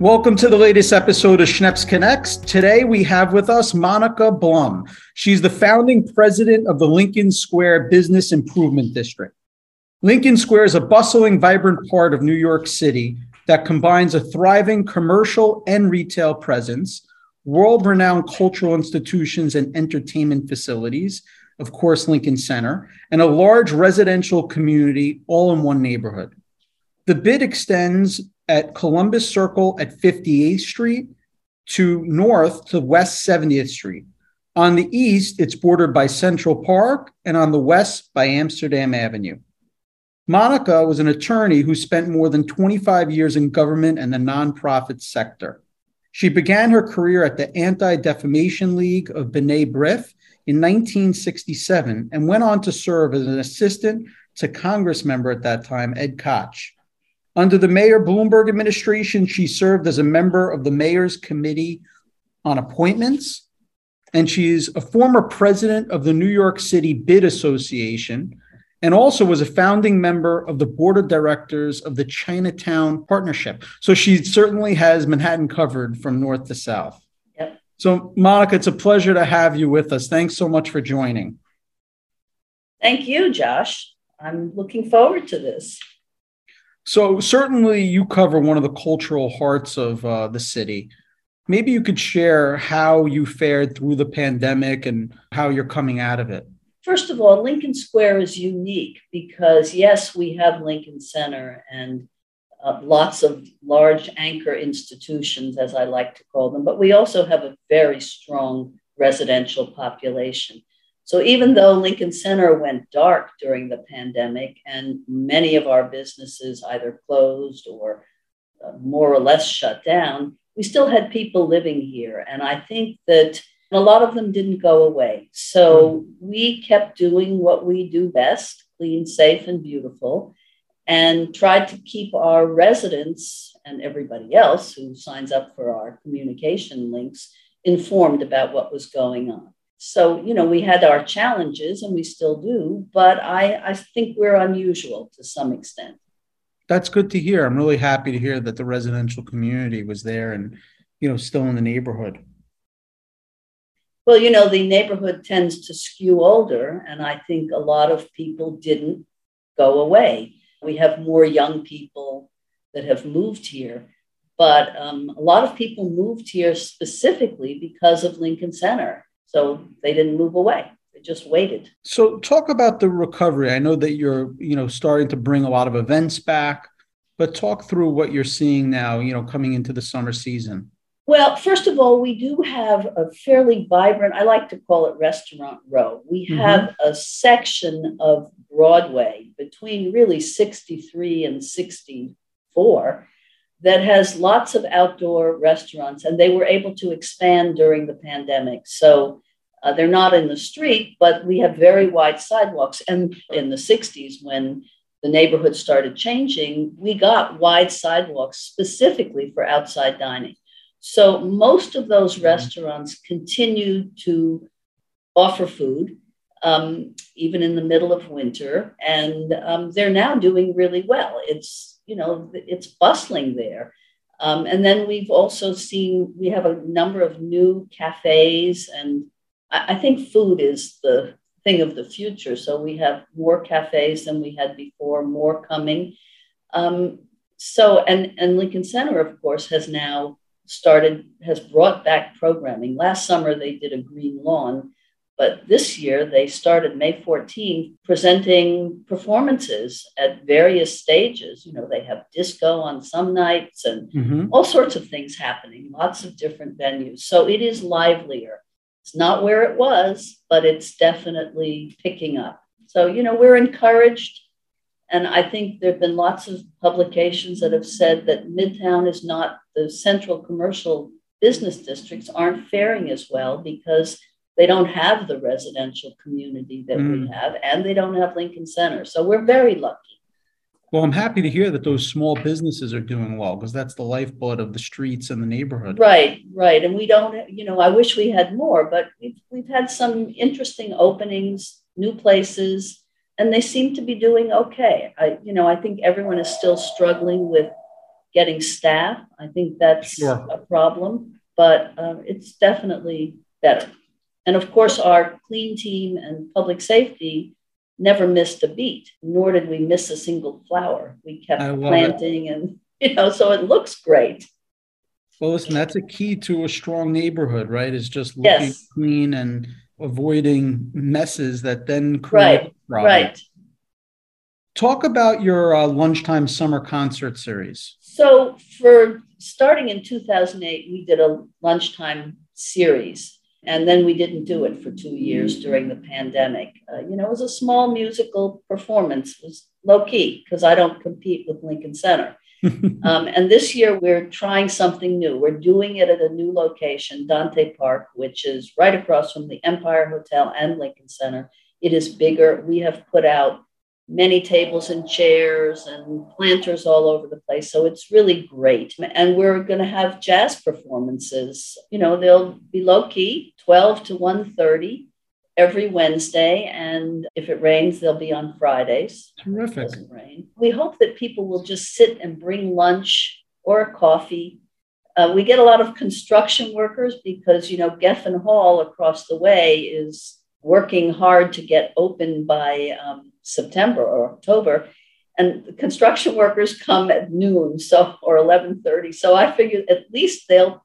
Welcome to the latest episode of Schneps Connects. Today we have with us Monica Blum. She's the founding president of the Lincoln Square Business Improvement District. Lincoln Square is a bustling, vibrant part of New York City that combines a thriving commercial and retail presence, world renowned cultural institutions and entertainment facilities, of course, Lincoln Center, and a large residential community all in one neighborhood. The bid extends at Columbus Circle at 58th Street to north to West 70th Street. On the east, it's bordered by Central Park, and on the west by Amsterdam Avenue. Monica was an attorney who spent more than 25 years in government and the nonprofit sector. She began her career at the Anti Defamation League of B'nai B'rith in 1967 and went on to serve as an assistant to Congress member at that time, Ed Koch. Under the Mayor Bloomberg administration, she served as a member of the Mayor's Committee on Appointments, and she's a former president of the New York City Bid Association and also was a founding member of the board of directors of the Chinatown Partnership. So she certainly has Manhattan covered from north to south. So, Monica, it's a pleasure to have you with us. Thanks so much for joining. Thank you, Josh. I'm looking forward to this. So certainly you cover one of the cultural hearts of uh, the city. Maybe you could share how you fared through the pandemic and how you're coming out of it. First of all, Lincoln Square is unique because, yes, we have Lincoln Center and uh, lots of large anchor institutions, as I like to call them, but we also have a very strong residential population. So even though Lincoln Center went dark during the pandemic and many of our businesses either closed or uh, more or less shut down, we still had people living here. And I think that a lot of them didn't go away. So we kept doing what we do best clean, safe, and beautiful, and tried to keep our residents and everybody else who signs up for our communication links informed about what was going on. So you know we had our challenges and we still do but i i think we're unusual to some extent. That's good to hear. I'm really happy to hear that the residential community was there and you know still in the neighborhood. Well you know the neighborhood tends to skew older and i think a lot of people didn't go away we have more young people that have moved here but um, a lot of people moved here specifically because of lincoln center so they didn't move away. They just waited. So talk about the recovery. I know that you're, you know, starting to bring a lot of events back, but talk through what you're seeing now, you know, coming into the summer season. Well, first of all, we do have a fairly vibrant, I like to call it Restaurant Row. We mm-hmm. have a section of Broadway between really 63 and 64 that has lots of outdoor restaurants, and they were able to expand during the pandemic. So uh, they're not in the street, but we have very wide sidewalks. And in the 60s, when the neighborhood started changing, we got wide sidewalks specifically for outside dining. So most of those mm-hmm. restaurants continued to offer food, um, even in the middle of winter, and um, they're now doing really well. It's you know, it's bustling there. Um, and then we've also seen, we have a number of new cafes, and I, I think food is the thing of the future. So we have more cafes than we had before, more coming. Um, so, and, and Lincoln Center, of course, has now started, has brought back programming. Last summer, they did a green lawn but this year, they started May 14th presenting performances at various stages. You know, they have disco on some nights and mm-hmm. all sorts of things happening, lots of different venues. So it is livelier. It's not where it was, but it's definitely picking up. So, you know, we're encouraged. And I think there have been lots of publications that have said that Midtown is not the central commercial business districts aren't faring as well because they don't have the residential community that mm. we have, and they don't have Lincoln Center. So we're very lucky. Well, I'm happy to hear that those small businesses are doing well because that's the lifeblood of the streets and the neighborhood. Right, right. And we don't, you know, I wish we had more, but we've, we've had some interesting openings, new places, and they seem to be doing okay. I, you know, I think everyone is still struggling with getting staff. I think that's sure. a problem, but uh, it's definitely better. And of course, our clean team and public safety never missed a beat, nor did we miss a single flower. We kept planting it. and, you know, so it looks great. Well, listen, that's a key to a strong neighborhood, right? Is just looking yes. clean and avoiding messes that then create right, problems. Right. Talk about your uh, lunchtime summer concert series. So, for starting in 2008, we did a lunchtime series and then we didn't do it for two years during the pandemic. Uh, you know, it was a small musical performance, it was low key because I don't compete with Lincoln Center. um, and this year we're trying something new. We're doing it at a new location, Dante Park, which is right across from the Empire Hotel and Lincoln Center. It is bigger. We have put out many tables and chairs and planters all over the place. So it's really great. And we're going to have jazz performances. You know, they'll be low key, 12 to 1:30 every Wednesday. And if it rains, they'll be on Fridays. Terrific. It doesn't rain. We hope that people will just sit and bring lunch or a coffee. Uh, we get a lot of construction workers because, you know, Geffen Hall across the way is working hard to get open by um, September or October. And the construction workers come at noon, so or eleven thirty. So I figured at least they'll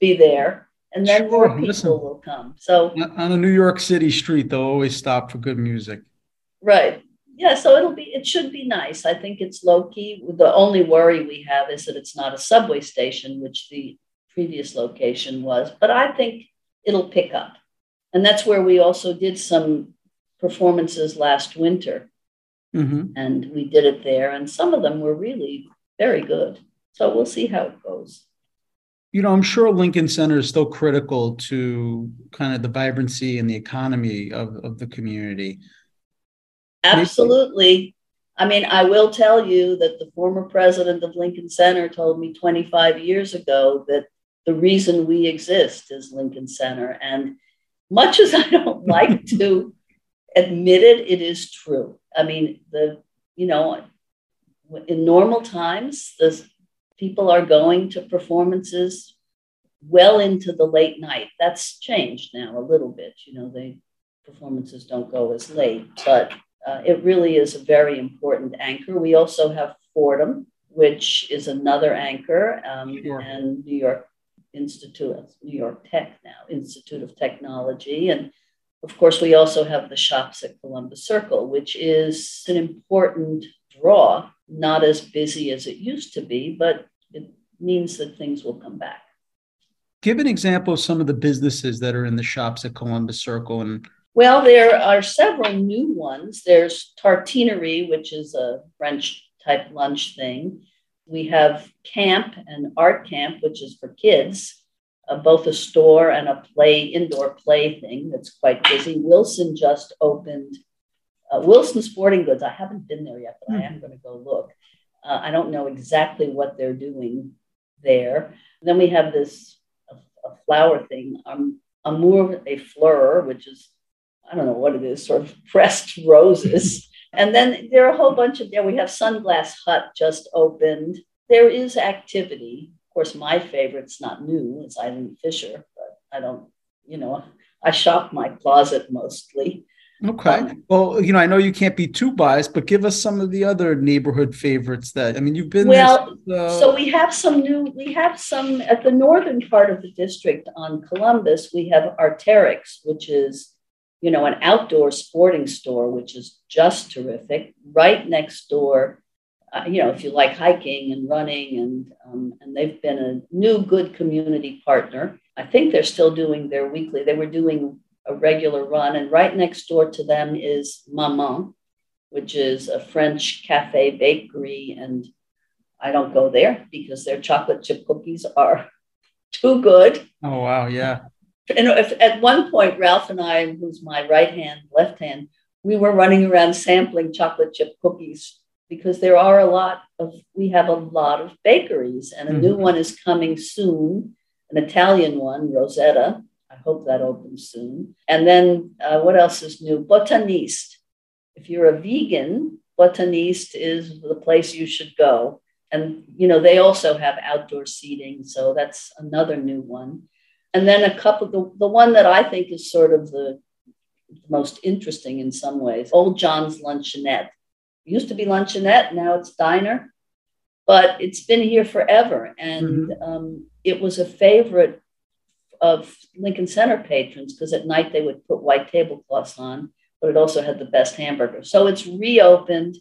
be there, and then sure. more people Listen, will come. So on a New York City street, they'll always stop for good music. Right. Yeah. So it'll be. It should be nice. I think it's low key. The only worry we have is that it's not a subway station, which the previous location was. But I think it'll pick up. And that's where we also did some performances last winter. Mm-hmm. And we did it there. And some of them were really very good. So we'll see how it goes. You know, I'm sure Lincoln Center is still critical to kind of the vibrancy and the economy of, of the community. Absolutely. I mean, I will tell you that the former president of Lincoln Center told me 25 years ago that the reason we exist is Lincoln Center. And much as I don't like to admit it, it is true. I mean, the you know, in normal times, the people are going to performances well into the late night. That's changed now a little bit. You know, the performances don't go as late, but uh, it really is a very important anchor. We also have Fordham, which is another anchor, um, sure. and New York Institute of New York Tech now, Institute of Technology. And of course, we also have the shops at Columbus Circle, which is an important draw, not as busy as it used to be, but it means that things will come back. Give an example of some of the businesses that are in the shops at Columbus Circle and well, there are several new ones. There's Tartinerie, which is a French type lunch thing. We have camp and art camp, which is for kids, uh, both a store and a play indoor play thing that's quite busy. Wilson just opened uh, Wilson Sporting Goods. I haven't been there yet, but. I am going to go look. Uh, I don't know exactly what they're doing there. Then we have this a, a flower thing, um, Amour et Fleur, which is I don't know what it is, sort of pressed roses. And then there are a whole bunch of there. We have Sunglass Hut just opened. There is activity. Of course, my favorite's not new. It's Eileen Fisher, but I don't, you know, I shop my closet mostly. Okay. Um, well, you know, I know you can't be too biased, but give us some of the other neighborhood favorites that I mean, you've been well. uh... So we have some new. We have some at the northern part of the district on Columbus. We have Arc'teryx, which is you know, an outdoor sporting store, which is just terrific. Right next door, uh, you know, if you like hiking and running, and um, and they've been a new good community partner. I think they're still doing their weekly. They were doing a regular run, and right next door to them is Maman, which is a French cafe bakery, and I don't go there because their chocolate chip cookies are too good. Oh wow, yeah and if, at one point, Ralph and I, who's my right hand, left hand, we were running around sampling chocolate chip cookies because there are a lot of, we have a lot of bakeries, and a mm-hmm. new one is coming soon, an Italian one, Rosetta. I hope that opens soon. And then uh, what else is new? Botaniste. if you're a vegan, Botaniste is the place you should go. And, you know, they also have outdoor seating. So that's another new one. And then a couple, the, the one that I think is sort of the most interesting in some ways, Old John's Luncheonette. used to be Luncheonette, now it's Diner, but it's been here forever. And mm-hmm. um, it was a favorite of Lincoln Center patrons because at night they would put white tablecloths on but it also had the best hamburger. So it's reopened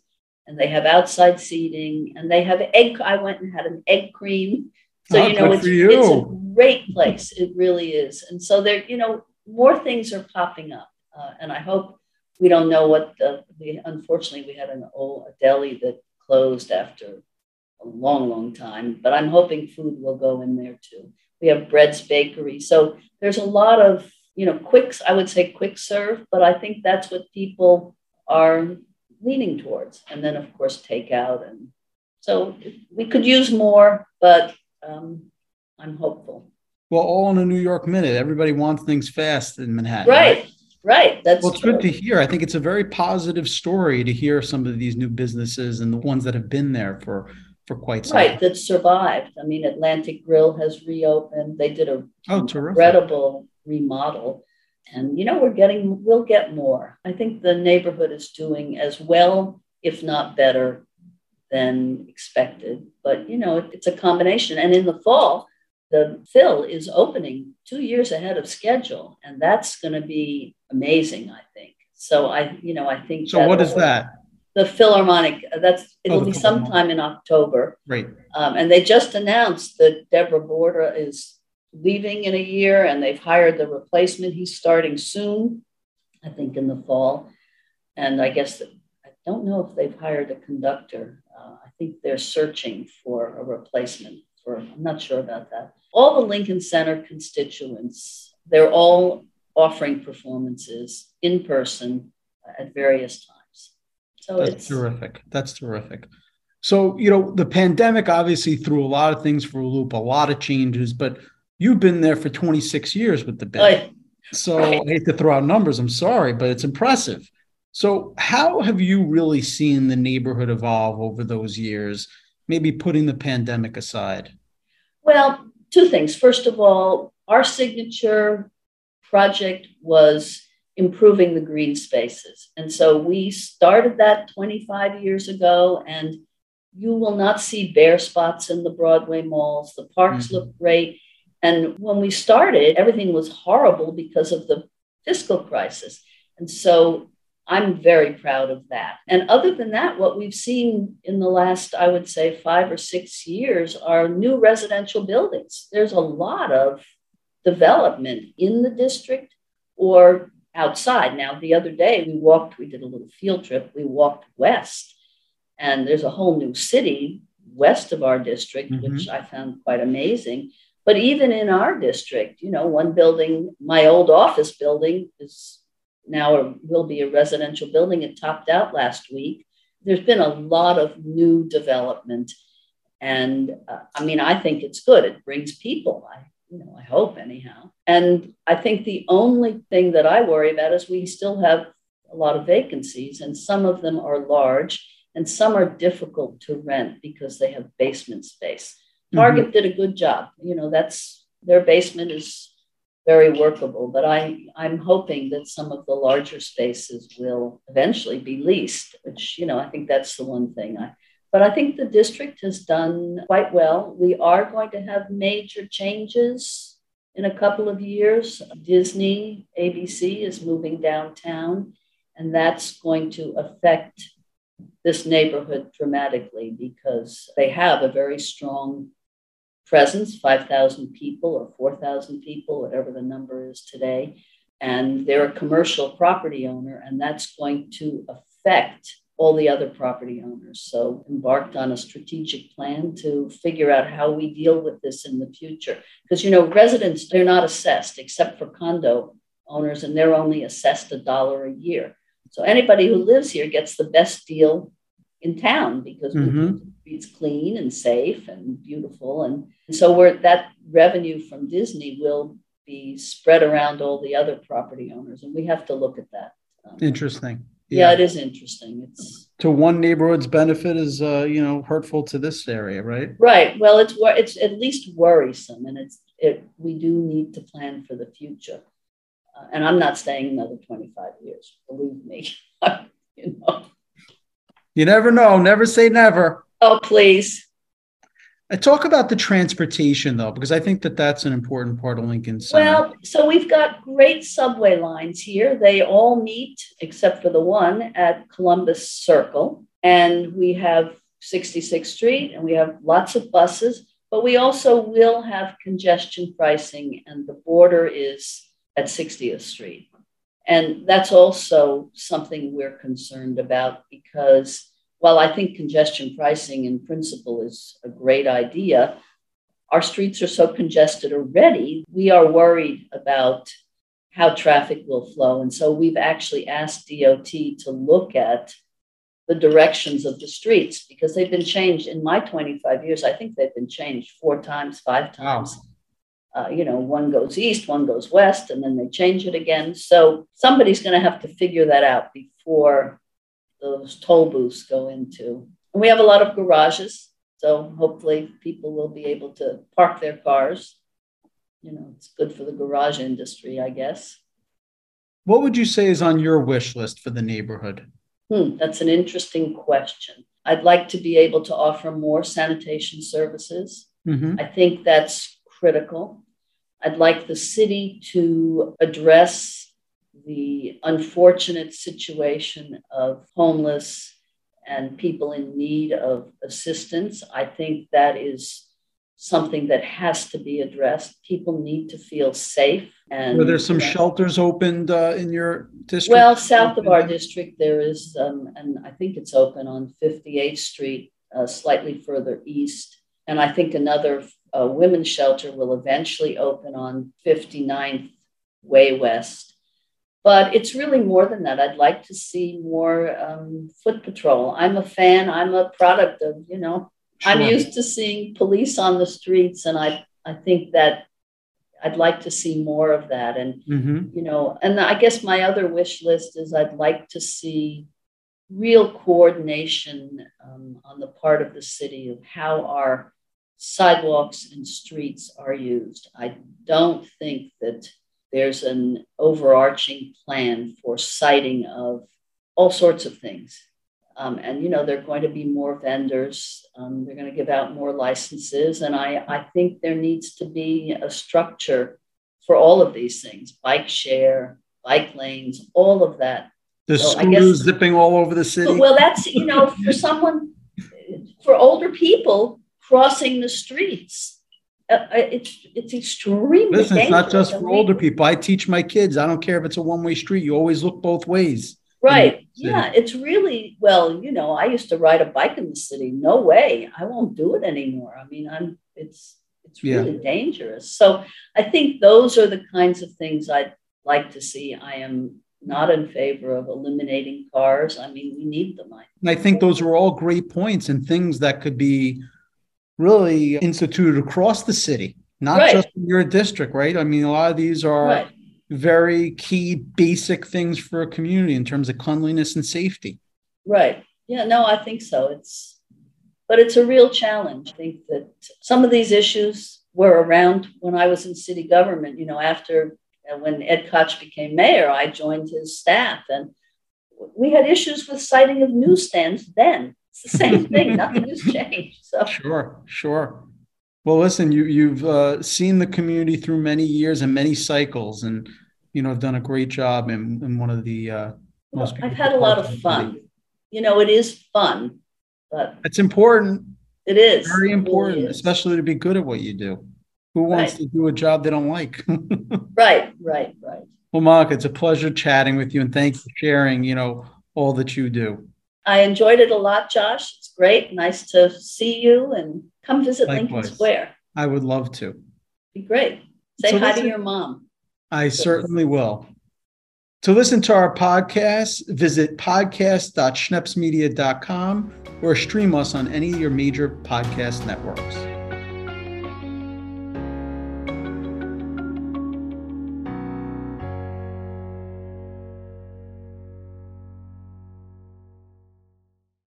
and they have outside seating and they have egg. I went and had an egg cream. So, oh, you know, it's, you. it's a great place. It really is. And so there, you know, more things are popping up. Uh, and I hope we don't know what the, we, unfortunately, we had an old a deli that closed after a long, long time, but I'm hoping food will go in there too. We have Bread's Bakery. So there's a lot of you know, quicks, I would say quick serve, but I think that's what people are leaning towards. And then, of course, takeout. And so we could use more, but um, I'm hopeful. Well, all in a New York minute. Everybody wants things fast in Manhattan. Right. Right. right. That's well, it's true. good to hear. I think it's a very positive story to hear some of these new businesses and the ones that have been there for for quite some right time. that survived. I mean, Atlantic Grill has reopened. They did a oh, incredible remodel. And, you know, we're getting, we'll get more. I think the neighborhood is doing as well, if not better, than expected. But, you know, it, it's a combination. And in the fall, the Phil is opening two years ahead of schedule. And that's going to be amazing, I think. So I, you know, I think. So what is that? The Philharmonic. That's it'll oh, be sometime in October. Right. Um, and they just announced that Deborah Borda is leaving in a year and they've hired the replacement. He's starting soon, I think in the fall. And I guess I don't know if they've hired a conductor. Uh, I think they're searching for a replacement for, I'm not sure about that. All the Lincoln Center constituents, they're all offering performances in person at various times. So That's it's terrific. That's terrific. So, you know, the pandemic obviously threw a lot of things for a loop, a lot of changes, but You've been there for 26 years with the band. Right. So right. I hate to throw out numbers. I'm sorry, but it's impressive. So, how have you really seen the neighborhood evolve over those years, maybe putting the pandemic aside? Well, two things. First of all, our signature project was improving the green spaces. And so we started that 25 years ago, and you will not see bare spots in the Broadway malls. The parks mm-hmm. look great. And when we started, everything was horrible because of the fiscal crisis. And so I'm very proud of that. And other than that, what we've seen in the last, I would say, five or six years are new residential buildings. There's a lot of development in the district or outside. Now, the other day we walked, we did a little field trip, we walked west, and there's a whole new city west of our district, mm-hmm. which I found quite amazing. But even in our district, you know, one building, my old office building is now a, will be a residential building. It topped out last week. There's been a lot of new development. And uh, I mean, I think it's good. It brings people. I, you know, I hope anyhow. And I think the only thing that I worry about is we still have a lot of vacancies, and some of them are large, and some are difficult to rent because they have basement space. Target mm-hmm. did a good job. You know, that's their basement is very workable, but I, I'm hoping that some of the larger spaces will eventually be leased, which, you know, I think that's the one thing I, but I think the district has done quite well. We are going to have major changes in a couple of years. Disney, ABC is moving downtown, and that's going to affect this neighborhood dramatically because they have a very strong presence 5,000 people or 4,000 people, whatever the number is today. And they're a commercial property owner, and that's going to affect all the other property owners. So, embarked on a strategic plan to figure out how we deal with this in the future. Because, you know, residents, they're not assessed except for condo owners, and they're only assessed a dollar a year. So, anybody who lives here gets the best deal in town because mm-hmm. It's clean and safe and beautiful. And so we're, that revenue from Disney will be spread around all the other property owners. And we have to look at that. Um, Interesting. Yeah, yeah it is interesting. It's to one neighborhood's benefit is uh, you know hurtful to this area, right? Right. Well, it's it's at least worrisome, and it's it. We do need to plan for the future, uh, and I'm not staying another 25 years. Believe me, you know. You never know. Never say never. Oh, please. I talk about the transportation though, because I think that that's an important part of Lincoln Center. Well, so we've got great subway lines here. They all meet, except for the one at Columbus Circle. And we have 66th Street and we have lots of buses, but we also will have congestion pricing, and the border is at 60th Street. And that's also something we're concerned about because while I think congestion pricing in principle is a great idea, our streets are so congested already, we are worried about how traffic will flow. And so we've actually asked DOT to look at the directions of the streets because they've been changed in my 25 years. I think they've been changed four times, five times. Wow. Uh, you know, one goes east, one goes west, and then they change it again. So somebody's going to have to figure that out before those toll booths go into. And we have a lot of garages, so hopefully people will be able to park their cars. You know, it's good for the garage industry, I guess. What would you say is on your wish list for the neighborhood? Hmm, that's an interesting question. I'd like to be able to offer more sanitation services. Mm-hmm. I think that's critical. I'd like the city to address the unfortunate situation of homeless and people in need of assistance. I think that is something that has to be addressed. People need to feel safe. And were there some shelters opened uh, in your district? Well, south of our district, there is, um, and I think it's open on 58th Street, uh, slightly further east. And I think another uh, women's shelter will eventually open on 59th Way West but it's really more than that. I'd like to see more um, foot patrol. I'm a fan. I'm a product of, you know, sure. I'm used to seeing police on the streets, and I I think that I'd like to see more of that. And mm-hmm. you know, and I guess my other wish list is I'd like to see real coordination um, on the part of the city of how our sidewalks and streets are used. I don't think that there's an overarching plan for siting of all sorts of things. Um, and, you know, there are going to be more vendors. Um, they're going to give out more licenses. And I, I think there needs to be a structure for all of these things bike share, bike lanes, all of that. The so scooters guess, zipping all over the city. Well, that's, you know, for someone, for older people crossing the streets, uh, it's it's extremely. Listen, it's not just for older people. I teach my kids. I don't care if it's a one way street. You always look both ways. Right. Yeah. It's really well. You know, I used to ride a bike in the city. No way. I won't do it anymore. I mean, I'm. It's it's really yeah. dangerous. So I think those are the kinds of things I'd like to see. I am not in favor of eliminating cars. I mean, we need them. I, I think those are all great points and things that could be really instituted across the city, not right. just in your district, right? I mean, a lot of these are right. very key, basic things for a community in terms of cleanliness and safety. Right. Yeah, no, I think so. It's, but it's a real challenge. I think that some of these issues were around when I was in city government. You know, after uh, when Ed Koch became mayor, I joined his staff and we had issues with siting of newsstands then. It's the same thing. Nothing has changed. So sure, sure. Well, listen, you you've uh, seen the community through many years and many cycles, and you know have done a great job in, in one of the uh, most. Well, I've had a lot of fun. You know, it is fun, but it's important. It is very important, is. especially to be good at what you do. Who wants right. to do a job they don't like? right, right, right. Well, Monica, it's a pleasure chatting with you, and thanks for sharing. You know all that you do. I enjoyed it a lot, Josh. It's great. Nice to see you and come visit Likewise. Lincoln Square. I would love to. Be great. Say so hi to your mom. I certainly will. To listen to our podcast, visit podcast.schnepsmedia.com or stream us on any of your major podcast networks.